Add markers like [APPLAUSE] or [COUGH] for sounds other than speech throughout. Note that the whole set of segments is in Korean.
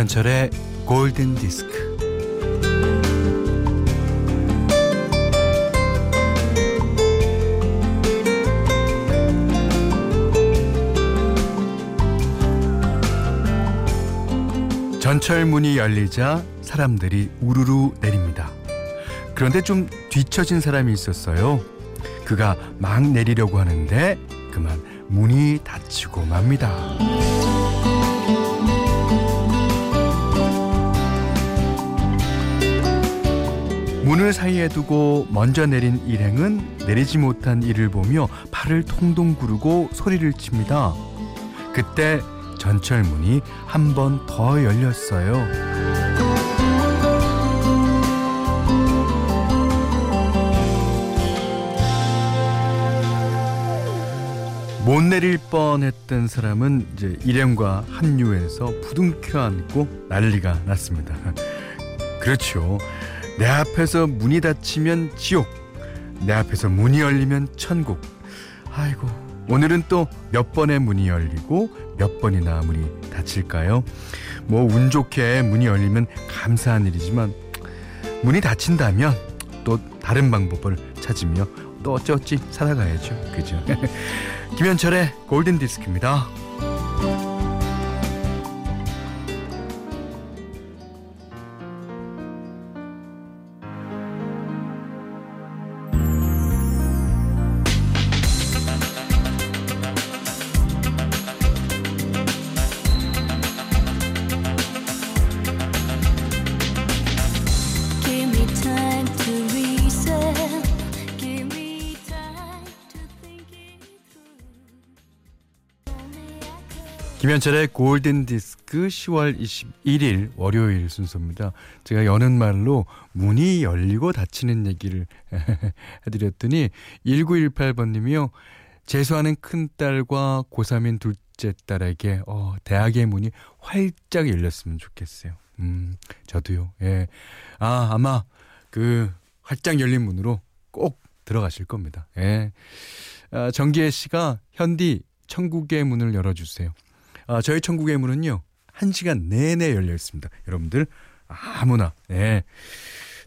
김현철의 골든 디스크. 전철 문이 열리자 사람들이 우르르 내립니다. 그런데 좀 뒤처진 사람이 있었어요. 그가 막 내리려고 하는데 그만 문이 닫히고 맙니다. 문을 사이에 두고 먼저 내린 일행은 내리지 못한 이를 보며 발을 통동 구르고 소리를 칩니다. 그때 전철 문이 한 번 더 열렸어요. 못 내릴 뻔했던 사람은 이제 일행과 합류해서 부둥켜 안고 난리가 났습니다. [LAUGHS] 그렇죠. 내 앞에서 문이 닫히면 지옥, 내 앞에서 문이 열리면 천국. 아이고, 오늘은 또 몇 번의 문이 열리고 몇 번이나 문이 닫힐까요? 뭐 운 좋게 문이 열리면 감사한 일이지만 문이 닫힌다면 또 다른 방법을 찾으며 또 어찌어찌 살아가야죠. 그죠? [LAUGHS] 김현철의 골든 디스크입니다. 김현철의 골든 디스크 10월 21일 월요일 순서입니다. 제가 여는 말로 문이 열리고 닫히는 얘기를 [LAUGHS] 해드렸더니 1918번님이요. 재수하는 큰딸과 고3인 둘째 딸에게 어, 대학의 문이 활짝 열렸으면 좋겠어요. 음, 저도요. 예. 아, 아마 그 활짝 열린 문으로 꼭 들어가실 겁니다. 예. 아, 정기혜 씨가 현디 천국의 문을 열어주세요. 아, 저희 천국의 문은요, 한 시간 내내 열려 있습니다. 여러분들, 아무나, 네,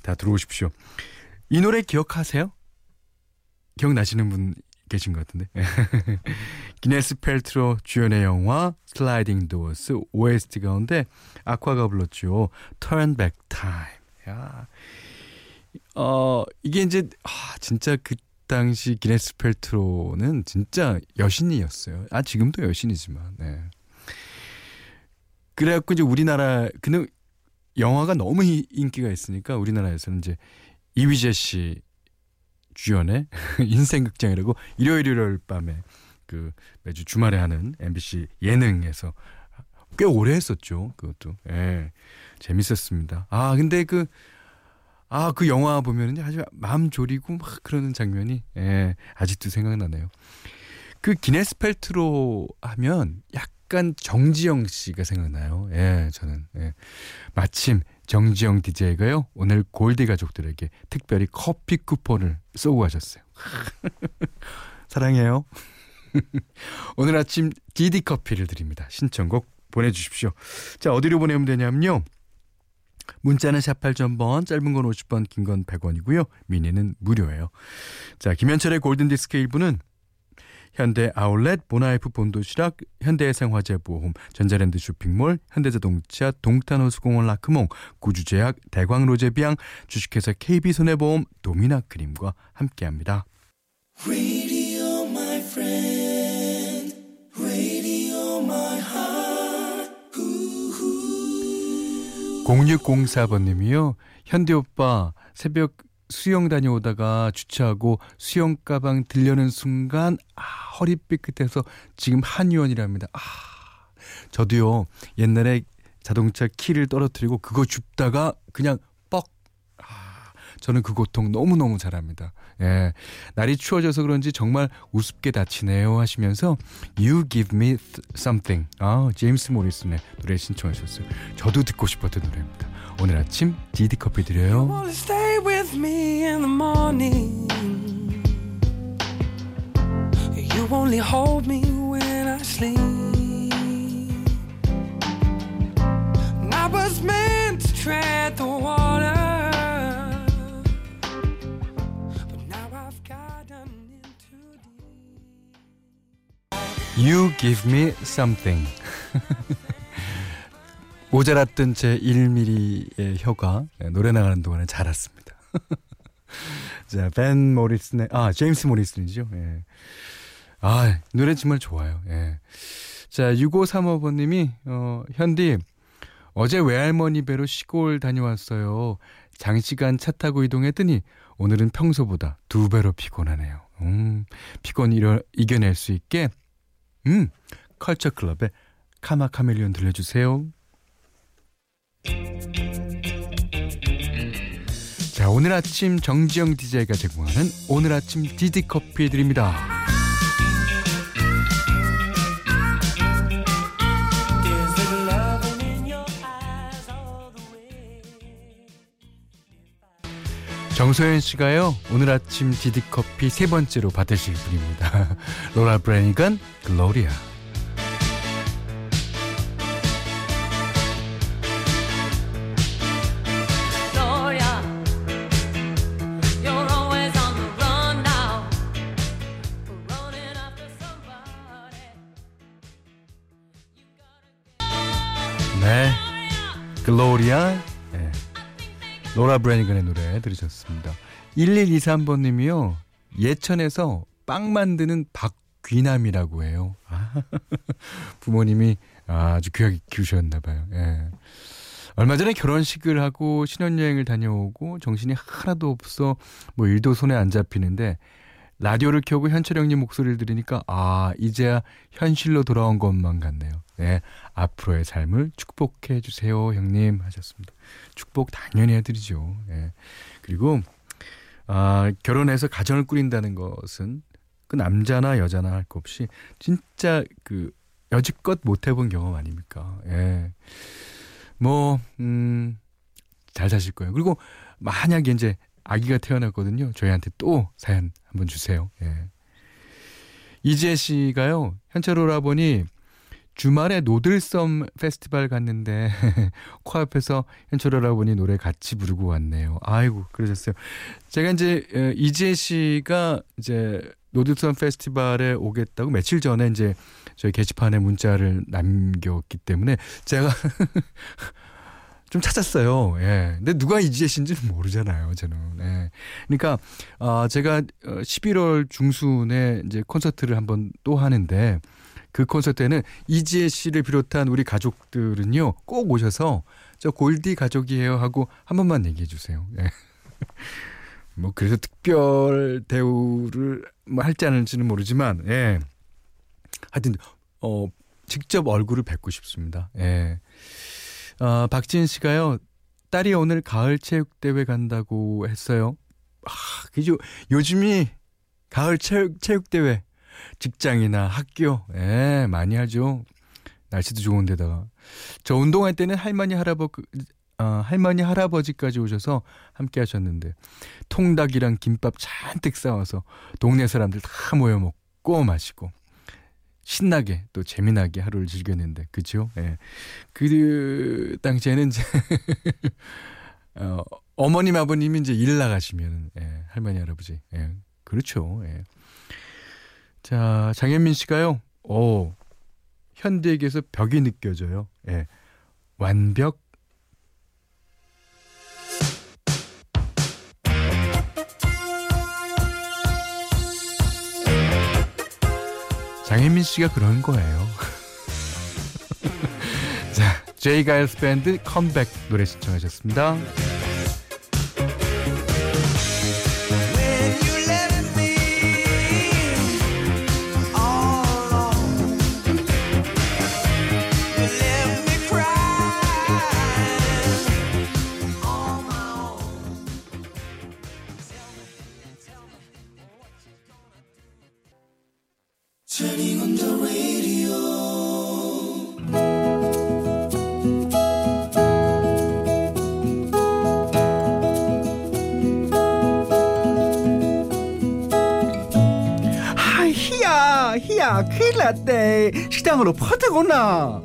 다 들어오십시오. 이 노래 기억하세요? 기억나시는 분 계신 것 같은데. [LAUGHS] 기네스 펠트로 주연의 영화 슬라이딩 도어스 OST 가운데 아쿠아가 불렀죠. Turn Back Time. 야. 어, 이게 이제 아, 진짜 그 당시 기네스 펠트로는 진짜 여신이었어요. 아, 지금도 여신이지만. 네. 그래갖고 이제 우리나라 그는 영화가 너무 이- 인기가 있으니까 우리나라에서는 이제 이휘재 씨 주연의 [LAUGHS] 인생극장이라고 일요일 일요일 밤에 그 매주 주말에 하는 MBC 예능에서 꽤 오래 했었죠. 그것도 예 재밌었습니다. 아 근데 그 아, 그 영화 보면은 아주 마음 졸이고 막 그러는 장면이 예, 아직도 생각나네요. 그 기네스 펠트로 하면 약 간 정지영 씨가 생각나요. 예, 저는 예. 마침 정지영 DJ가요 오늘 골디 가족들에게 특별히 커피 쿠폰을 쏘고 가셨어요. [LAUGHS] 사랑해요. [LAUGHS] 오늘 아침 디디 커피를 드립니다. 신청곡 보내주십시오. 자 어디로 보내면 되냐면요. 문자는 샵 8000번, 짧은 건 50번, 긴 건 100원이고요. 미니는 무료예요. 자, 김현철의 골든디스크 1부는 현대 아울렛, 보나이프 본도시락, 현대해상화재보험, 전자랜드 쇼핑몰, 현대자동차, 동탄호수공원 라크몽, 구주제약, 대광로제비앙, 주식회사 KB손해보험, 도미나 크림과 함께합니다. Radio, my friend. Radio, my heart. 0604번님이요. 현대 오빠 새벽 수영 다녀오다가 주차하고 수영 가방 들려는 순간 아, 허리 삐끗해서 지금 한의원이랍니다. 아, 저도요 옛날에 자동차 키를 떨어뜨리고 그거 줍다가 그냥 뻑. 아, 저는 그 고통 너무 너무 잘합니다. 예, 날이 추워져서 그런지 정말 우습게 다치네요 하시면서 You Give Me Something. 아, 제임스 모리슨의 노래 신청하셨어요. 저도 듣고 싶었던 노래입니다. 오늘 아침 디디 커피 드려요. I was meant to tread the water. You give me something. [LAUGHS] 모자랐던 제 1mm의 혀가 예, 노래 나가는 동안에 자랐습니다. [LAUGHS] 자, 벤 모리슨의 아, 제임스 모리슨이죠. 예. 아, 노래 정말 좋아요. 예. 자, 6535번 님이 어, 현디 어제 외할머니 배로 시골 다녀왔어요. 장시간 차 타고 이동했더니 오늘은 평소보다 두 배로 피곤하네요. 음, 피곤 이려, 이겨낼 수 있게 음, 컬처 클럽의 카마 카멜리온 들려주세요. 자, 오늘 아침 정지영 DJ가 제공하는 오늘 아침 디디 커피 드립니다. 정소연 씨가요, 오늘 아침 디디 커피 세 번째로 받으실 분입니다. [LAUGHS] 로라 브레니건, 글로리아. 로라 브레니건의 노래 들으셨습니다. 1123번님이요. 예천에서 빵 만드는 박귀남이라고 해요. 아, [LAUGHS] 부모님이 아주 귀하게 키우셨나 봐요. 예. 얼마 전에 결혼식을 하고 신혼여행을 다녀오고 정신이 하나도 없어 뭐 일도 손에 안 잡히는데 라디오를 켜고 현철 형님 목소리를 들으니까 아 이제야 현실로 돌아온 것만 같네요. 네 앞으로의 삶을 축복해 주세요 형님 하셨습니다. 축복 당연히 해드리죠. 예. 그리고 아 결혼해서 가정을 꾸린다는 것은 그 남자나 여자나 할 것 없이 진짜 그 여지껏 못 해본 경험 아닙니까? 예. 뭐, 음, 잘 사실 거예요. 그리고 만약에 이제 아기가 태어났거든요. 저희한테 또 사연 한번 주세요. 예. 이지혜 씨가요, 현철 오라버니 주말에 노들섬 페스티벌 갔는데 [LAUGHS] 코앞에서 현철 오라버니 노래 같이 부르고 왔네요. 아이고, 그러셨어요. 제가 이제 어, 이지혜 씨가 이제 노들섬 페스티벌에 오겠다고 며칠 전에 이제 저희 게시판에 문자를 남겼기 때문에 제가 [LAUGHS] 좀 찾았어요. 예. 근데 누가 이지혜 씨인지는 모르잖아요, 저는. 예. 그러니까, 어, 제가 어, 11월 중순에 이제 콘서트를 한번 또 하는데 그 콘서트에는 이지혜 씨를 비롯한 우리 가족들은요, 꼭 오셔서 저 골디 가족이에요 하고 한 번만 얘기해 주세요. 예. [LAUGHS] 뭐, 그래서 특별 대우를 뭐 할지 않을지는 모르지만, 예. 하여튼, 어, 직접 얼굴을 뵙고 싶습니다. 예. 어, 박지은 씨가요, 딸이 오늘 가을 체육대회 간다고 했어요. 아, 그죠. 요즘이 가을 체육, 체육대회, 직장이나 학교, 예, 많이 하죠. 날씨도 좋은데다가. 저 운동할 때는 할머니, 할아버지, 어, 할머니, 할아버지까지 오셔서 함께 하셨는데, 통닭이랑 김밥 잔뜩 싸워서 동네 사람들 다 모여 먹고 마시고, 신나게 또 재미나게 하루를 즐겼는데 그죠? 예. 그 당시에는 이제 [LAUGHS] 어, 어머님 아버님이 이제 일 나가시면 예, 할머니 할아버지 예. 그렇죠. 예. 자 장현민 씨가요. 오 현대에게서 벽이 느껴져요. 예. 완벽 장혜민 씨가 그런 거예요. [LAUGHS] 자, 제이 가일스 밴드 컴백 노래 신청하셨습니다. 희야, 큰일 났대. 식당으로 퍼뜨거나.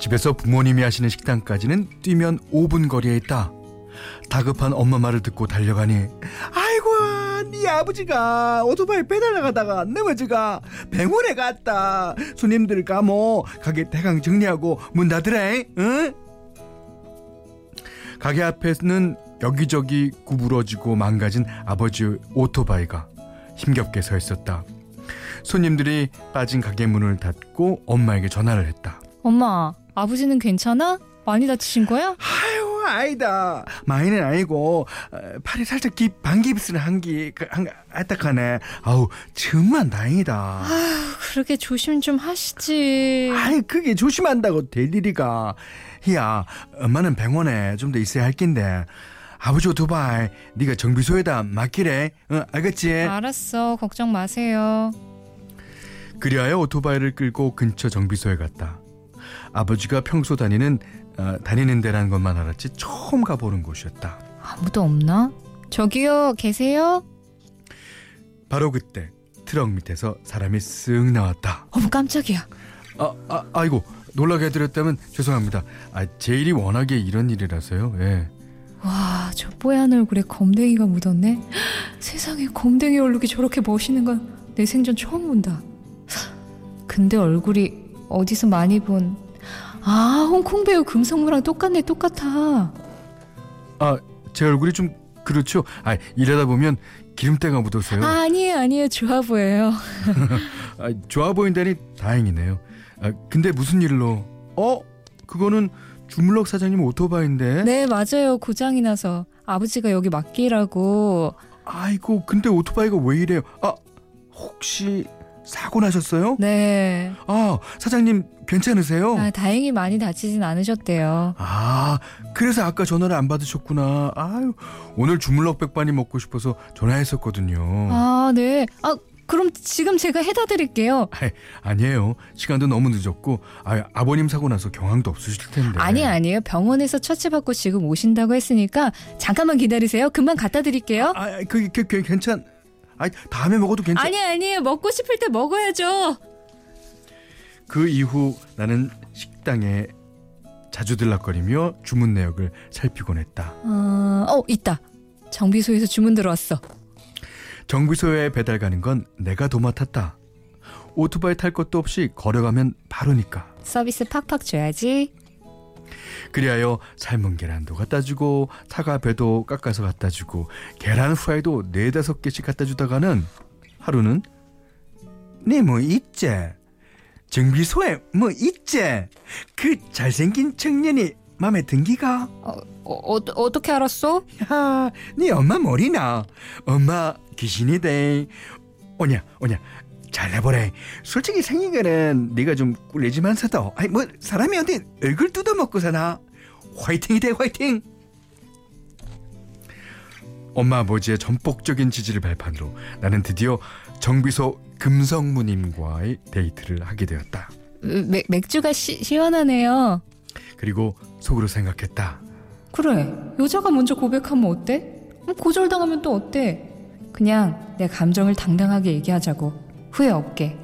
집에서 부모님이 하시는 식당까지는 뛰면 5분 거리에 있다. 다급한 엄마 말을 듣고 달려가니 아이고 네 아버지가 오토바이 배달 나가다가 넘어지가 병원에 갔다 손님들 가뭐 가게 대강 정리하고 문 닫으래 응? 가게 앞에는 여기저기 구부러지고 망가진 아버지의 오토바이가 힘겹게 서 있었다 손님들이 빠진 가게 문을 닫고 엄마에게 전화를 했다. 엄마, 아버지는 괜찮아? 많이 다치신 거야? 아유 아니다. 많이는 아니고 어, 팔이 살짝 깁 반깁스를 한기 한 아딱하네. 아우 정말 다행이다. 그렇게 조심 좀 하시지. 아이 그게 조심한다고 될 일이가. 희야 엄마는 병원에 좀 더 있어야 할 낀데. 아버지 오토바이 네가 정비소에다 맡기래. 어, 알겠지? 알았어, 걱정 마세요. 그리하여 오토바이를 끌고 근처 정비소에 갔다 아버지가 평소 다니는 어, 다니는 데라는 것만 알았지 처음 가보는 곳이었다 아무도 없나? 저기요, 계세요? 바로 그때 트럭 밑에서 사람이 쓱 나왔다. 어머, 깜짝이야. 아, 아 아이고 놀라게 해드렸다면 죄송합니다. 아, 제 일이 워낙에 이런 일이라서요. 예. 와, 저 뽀얀 얼굴에 검댕이가 묻었네. [GASPS] 세상에 검댕이 얼룩이 저렇게 멋있는 건 내 생전 처음 본다. 근데 얼굴이 어디서 많이 본 아, 홍콩 배우 금성무랑 똑같네, 똑같아. 아, 제 얼굴이 좀 그렇죠. 아, 일하다 보면 기름때가 묻어서요. 아, 아니에요, 아니에요. 좋아 보여요. [LAUGHS] 아, 좋아 보인다니 다행이네요. 아, 근데 무슨 일로? 어? 그거는 주물럭 사장님 오토바이인데. 네, 맞아요. 고장이 나서 아버지가 여기 맡기라고. 아이고, 근데 오토바이가 왜 이래요? 아, 혹시 사고 나셨어요? 네. 아, 사장님 괜찮으세요? 아, 다행히 많이 다치진 않으셨대요. 아, 그래서 아까 전화를 안 받으셨구나. 아유, 오늘 주물럭 백반이 먹고 싶어서 전화했었거든요. 아, 네. 아, 그럼 지금 제가 해다 드릴게요. 아이, 아니에요. 시간도 너무 늦었고, 아, 아버님 사고 나서 경황도 없으실 텐데. 아니, 아니에요. 병원에서 처치받고 지금 오신다고 했으니까 잠깐만 기다리세요. 금방 갖다 드릴게요. 아, 그, 그, 그 괜찮. 아, 다음에 먹어도 괜찮. 아니, 아니에요. 먹고 싶을 때 먹어야죠. 그 이후 나는 식당에 자주 들락거리며 주문 내역을 살피곤 했다. 어, 어, 있다. 정비소에서 주문 들어왔어. 정비소에 배달 가는 건 내가 도맡았다. 오토바이 탈 것도 없이 걸어가면 바로니까. 서비스 팍팍 줘야지. 그리하여 삶은 계란도 갖다 주고 사과 배도 깎아서 갖다 주고 계란 후라이도 네다섯 개씩 갖다 주다가는 하루는 네 뭐 있지? 정비소에 뭐 있지? 그 잘생긴 청년이 맘에 든기가? 어, 어, 어, 어 떻게 알았어? 야 네 엄마 머리나 엄마 귀신이대 오냐 오냐 잘해보래 솔직히 생긴 거는 네가 좀 꿀리지만서도 아니 뭐 사람이 어디 얼굴 뜯어먹고 사나 화이팅이대 화이팅 엄마 아버지의 전폭적인 지지를 발판으로 나는 드디어 정비소 금성무님과의 데이트를 하게 되었다 맥, 맥주가 시, 시원하네요. 그리고 속으로 생각했다 그래. 여자가 먼저 고백하면 어때? 음, 고절당하면 또 어때? 그냥 내 감정을 당당하게 얘기하자고. 후회 없게.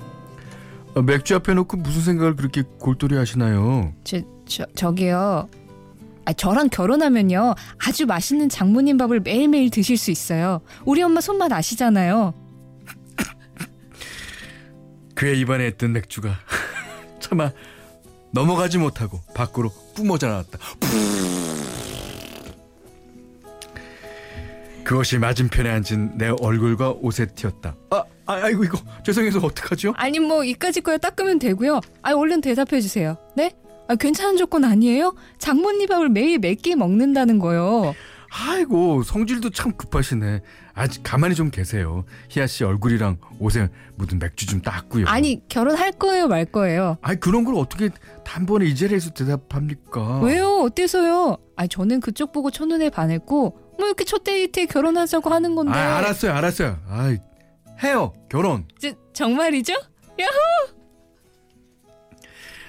어, 맥주 앞에 놓고 무슨 생각을 그렇게 골똘히 하시나요 저, 저, 저기요. 아, 저랑 결혼하면요. 아주 맛있는 장모님 밥을 매일매일 드실 수 있어요. 우리 엄마 손맛 아시잖아요. 그의 입안에 있던 맥주가 [LAUGHS] 차마 넘어가지 못하고 밖으로 뿜어져 나왔다. 그것이 맞은편에 앉은 내 얼굴과 옷에 튀었다. 아, 아 아이고 이거 죄송해서 어떡하죠? 아니 뭐 이까지 거야 닦으면 되고요. 아 얼른 대답해 주세요. 네? 아, 괜찮은 조건 아니에요? 장모님 밥을 매일 몇 끼 먹는다는 거요. 아이고 성질도 참 급하시네. 아직 가만히 좀 계세요. 희아 씨 얼굴이랑 옷에 묻은 맥주 좀 닦고요. 아니 결혼할 거예요 말 거예요. 아니 그런 걸 어떻게 단번에 이 자리에서 대답합니까? 왜요? 어때서요? 아니 저는 그쪽 보고 첫눈에 반했고 뭐 이렇게 첫 데이트에 결혼하자고 하는 건데. 아 알았어요, 알았어요. 아 해요 결혼. 저, 정말이죠?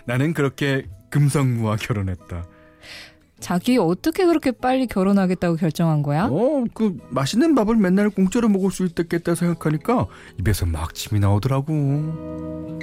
나는 그렇게 금성무와 결혼했다. 자기 어떻게 그렇게 빨리 결혼하겠다고 결정한 거야? 어, 그 맛있는 밥을 맨날 공짜로 먹을 수 있겠다 생각하니까 입에서 막 침이 나오더라고.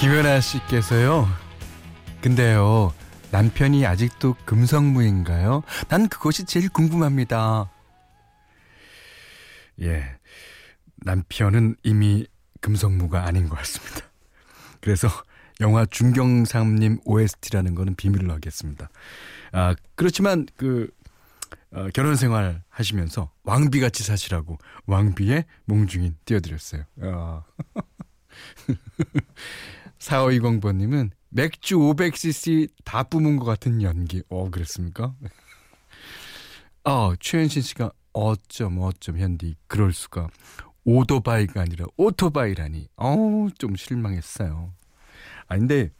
김연아 씨께서요. 근데요, 남편이 아직도 금성무인가요? 난 그것이 제일 궁금합니다. 예. 남편은 이미 금성무가 아닌 것 같습니다. 그래서 영화 중경삼님 OST라는 거는 비밀로 하겠습니다. 아, 그렇지만 그 어, 결혼 생활 하시면서 왕비 같이 사시라고 왕비의 몽중인 띄워드렸어요. 아. [LAUGHS] 4520번님은 맥주 500cc 다 뿜은 것 같은 연기. 어, 그랬습니까? 어, 최현신 씨가 어쩜 어쩜 현디 그럴 수가 오토바이가 아니라 오토바이라니. 어우, 좀 실망했어요. 아, 근데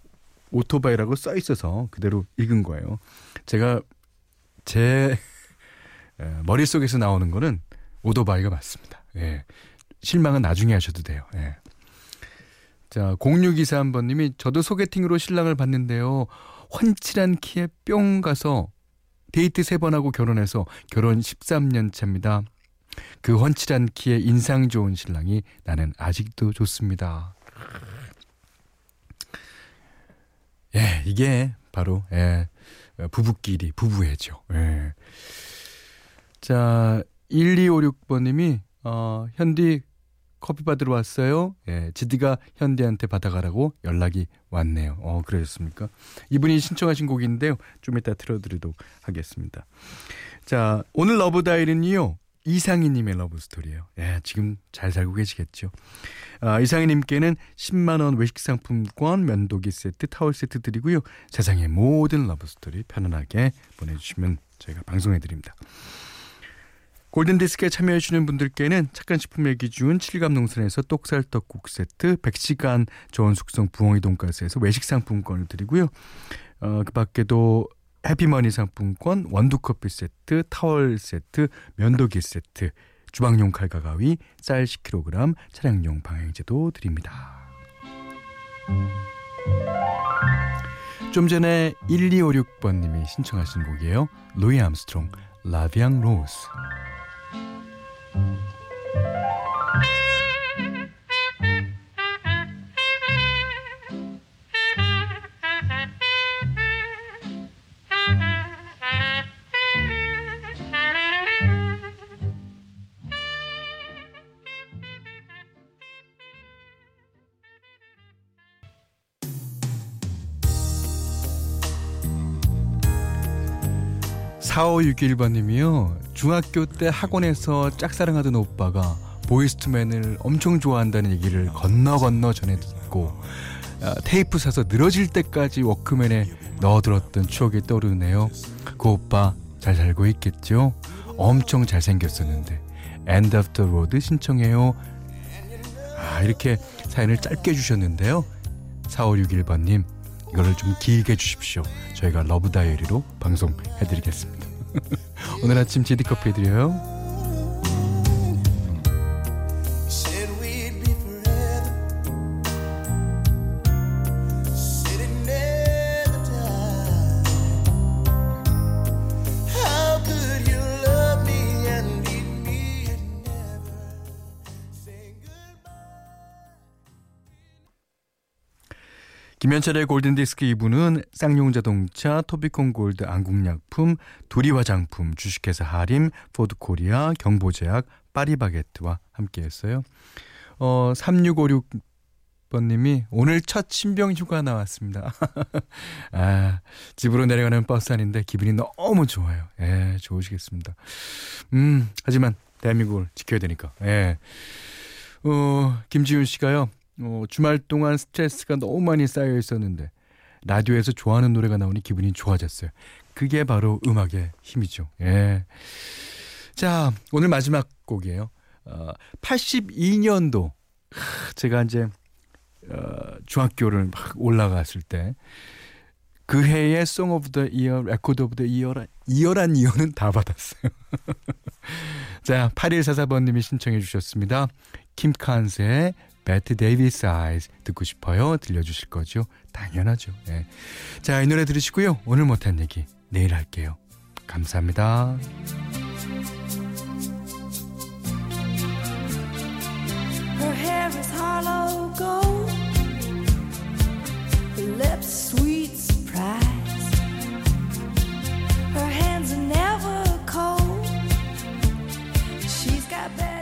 오토바이라고 써 있어서 그대로 읽은 거예요. 제가 제 에, 머릿속에서 나오는 거는 오토바이가 맞습니다. 예. 실망은 나중에 하셔도 돼요. 예. 자, 0623번님이 저도 소개팅으로 신랑을 봤는데요. 훤칠한 키에 뿅 가서 데이트 세번 하고 결혼해서 결혼 13년 차입니다. 그 훤칠한 키에 인상 좋은 신랑이 나는 아직도 좋습니다. 예, 이게 바로 예, 부부끼리 부부애죠. 예. 자, 1256번님이 어, 현디 커피 받으러 왔어요. 예, 지디가 현디한테 받아가라고 연락이 왔네요. 어, 그러셨습니까? 이분이 신청하신 곡인데요. 좀 이따 틀어드리도록 하겠습니다. 자, 오늘 Love Diary는요. 이상희님의 love story예요. 예, 지금 잘 살고 계시겠죠. 아, 이상희님께는 10만 원 외식 상품권, 면도기 세트, 타월 세트 드리고요. 세상의 모든 love story 편안하게 보내주시면 저희가 방송해 드립니다. 골든디스크에 참여해주시는 분들께는 착한 식품의 기준 칠갑농산에서 떡쌀 떡국 세트, 100시간 저온 숙성 부엉이 돈가스에서 외식 상품권을 드리고요. 어, 그 밖에도 해피머니 상품권, 원두커피 세트, 타월 세트, 면도기 세트, 주방용 칼과 가위, 쌀 10kg, 차량용 방향제도 드립니다. 좀 전에 1256번님이 신청하신 곡이에요. 루이 암스트롱, 라비앙 로스. Thank you. 4561번님이요. 중학교 때 학원에서 짝사랑하던 오빠가 보이스투맨을 엄청 좋아한다는 얘기를 건너 건너 전해 듣고 아, 테이프 사서 늘어질 때까지 워크맨에 넣어들었던 추억이 떠오르네요. 그 오빠 잘 살고 있겠죠? 엄청 잘생겼었는데. End of the Road 신청해요. 아, 이렇게 사연을 짧게 주셨는데요. 4561번님, 이거를 좀 길게 주십시오. 저희가 러브 다이어리로 방송해드리겠습니다. 오늘 아침 GD 커피 드려요. 김현철의 골든디스크 2부는 쌍용자동차, 토비콘 골드 안국약품, 두리 화장품, 주식회사 하림, 포드코리아, 경보제약, 파리바게트와 함께했어요. 어, 3656번님이 오늘 첫 신병 휴가 나왔습니다. [LAUGHS] 아, 집으로 내려가는 버스 안인데 기분이 너무 좋아요. 예, 좋으시겠습니다. 음, 하지만 대한민국을 지켜야 되니까. 예. 어, 김지윤 씨가요. 어, 주말 동안 스트레스가 너무 많이 쌓여 있었는데 라디오에서 좋아하는 노래가 나오니 기분이 좋아졌어요. 그게 바로 음악의 힘이죠. 예. 자, 오늘 마지막 곡이에요. 어, 82년도 제가 이제 어, 중학교를 막 올라갔을 때 그 해의 Song of the Year, Record of the Year란 Year란 Year는 다 받았어요. [LAUGHS] 자, 8144번님이 신청해 주셨습니다. 킴 칸스의 Bette Davis Eyes 듣고 싶어요 들려주실 거죠? 당연하죠. 네. 자, 이 노래 들으시고요. 오늘 못한 얘기 내일 할게요. 감사합니다. got bad.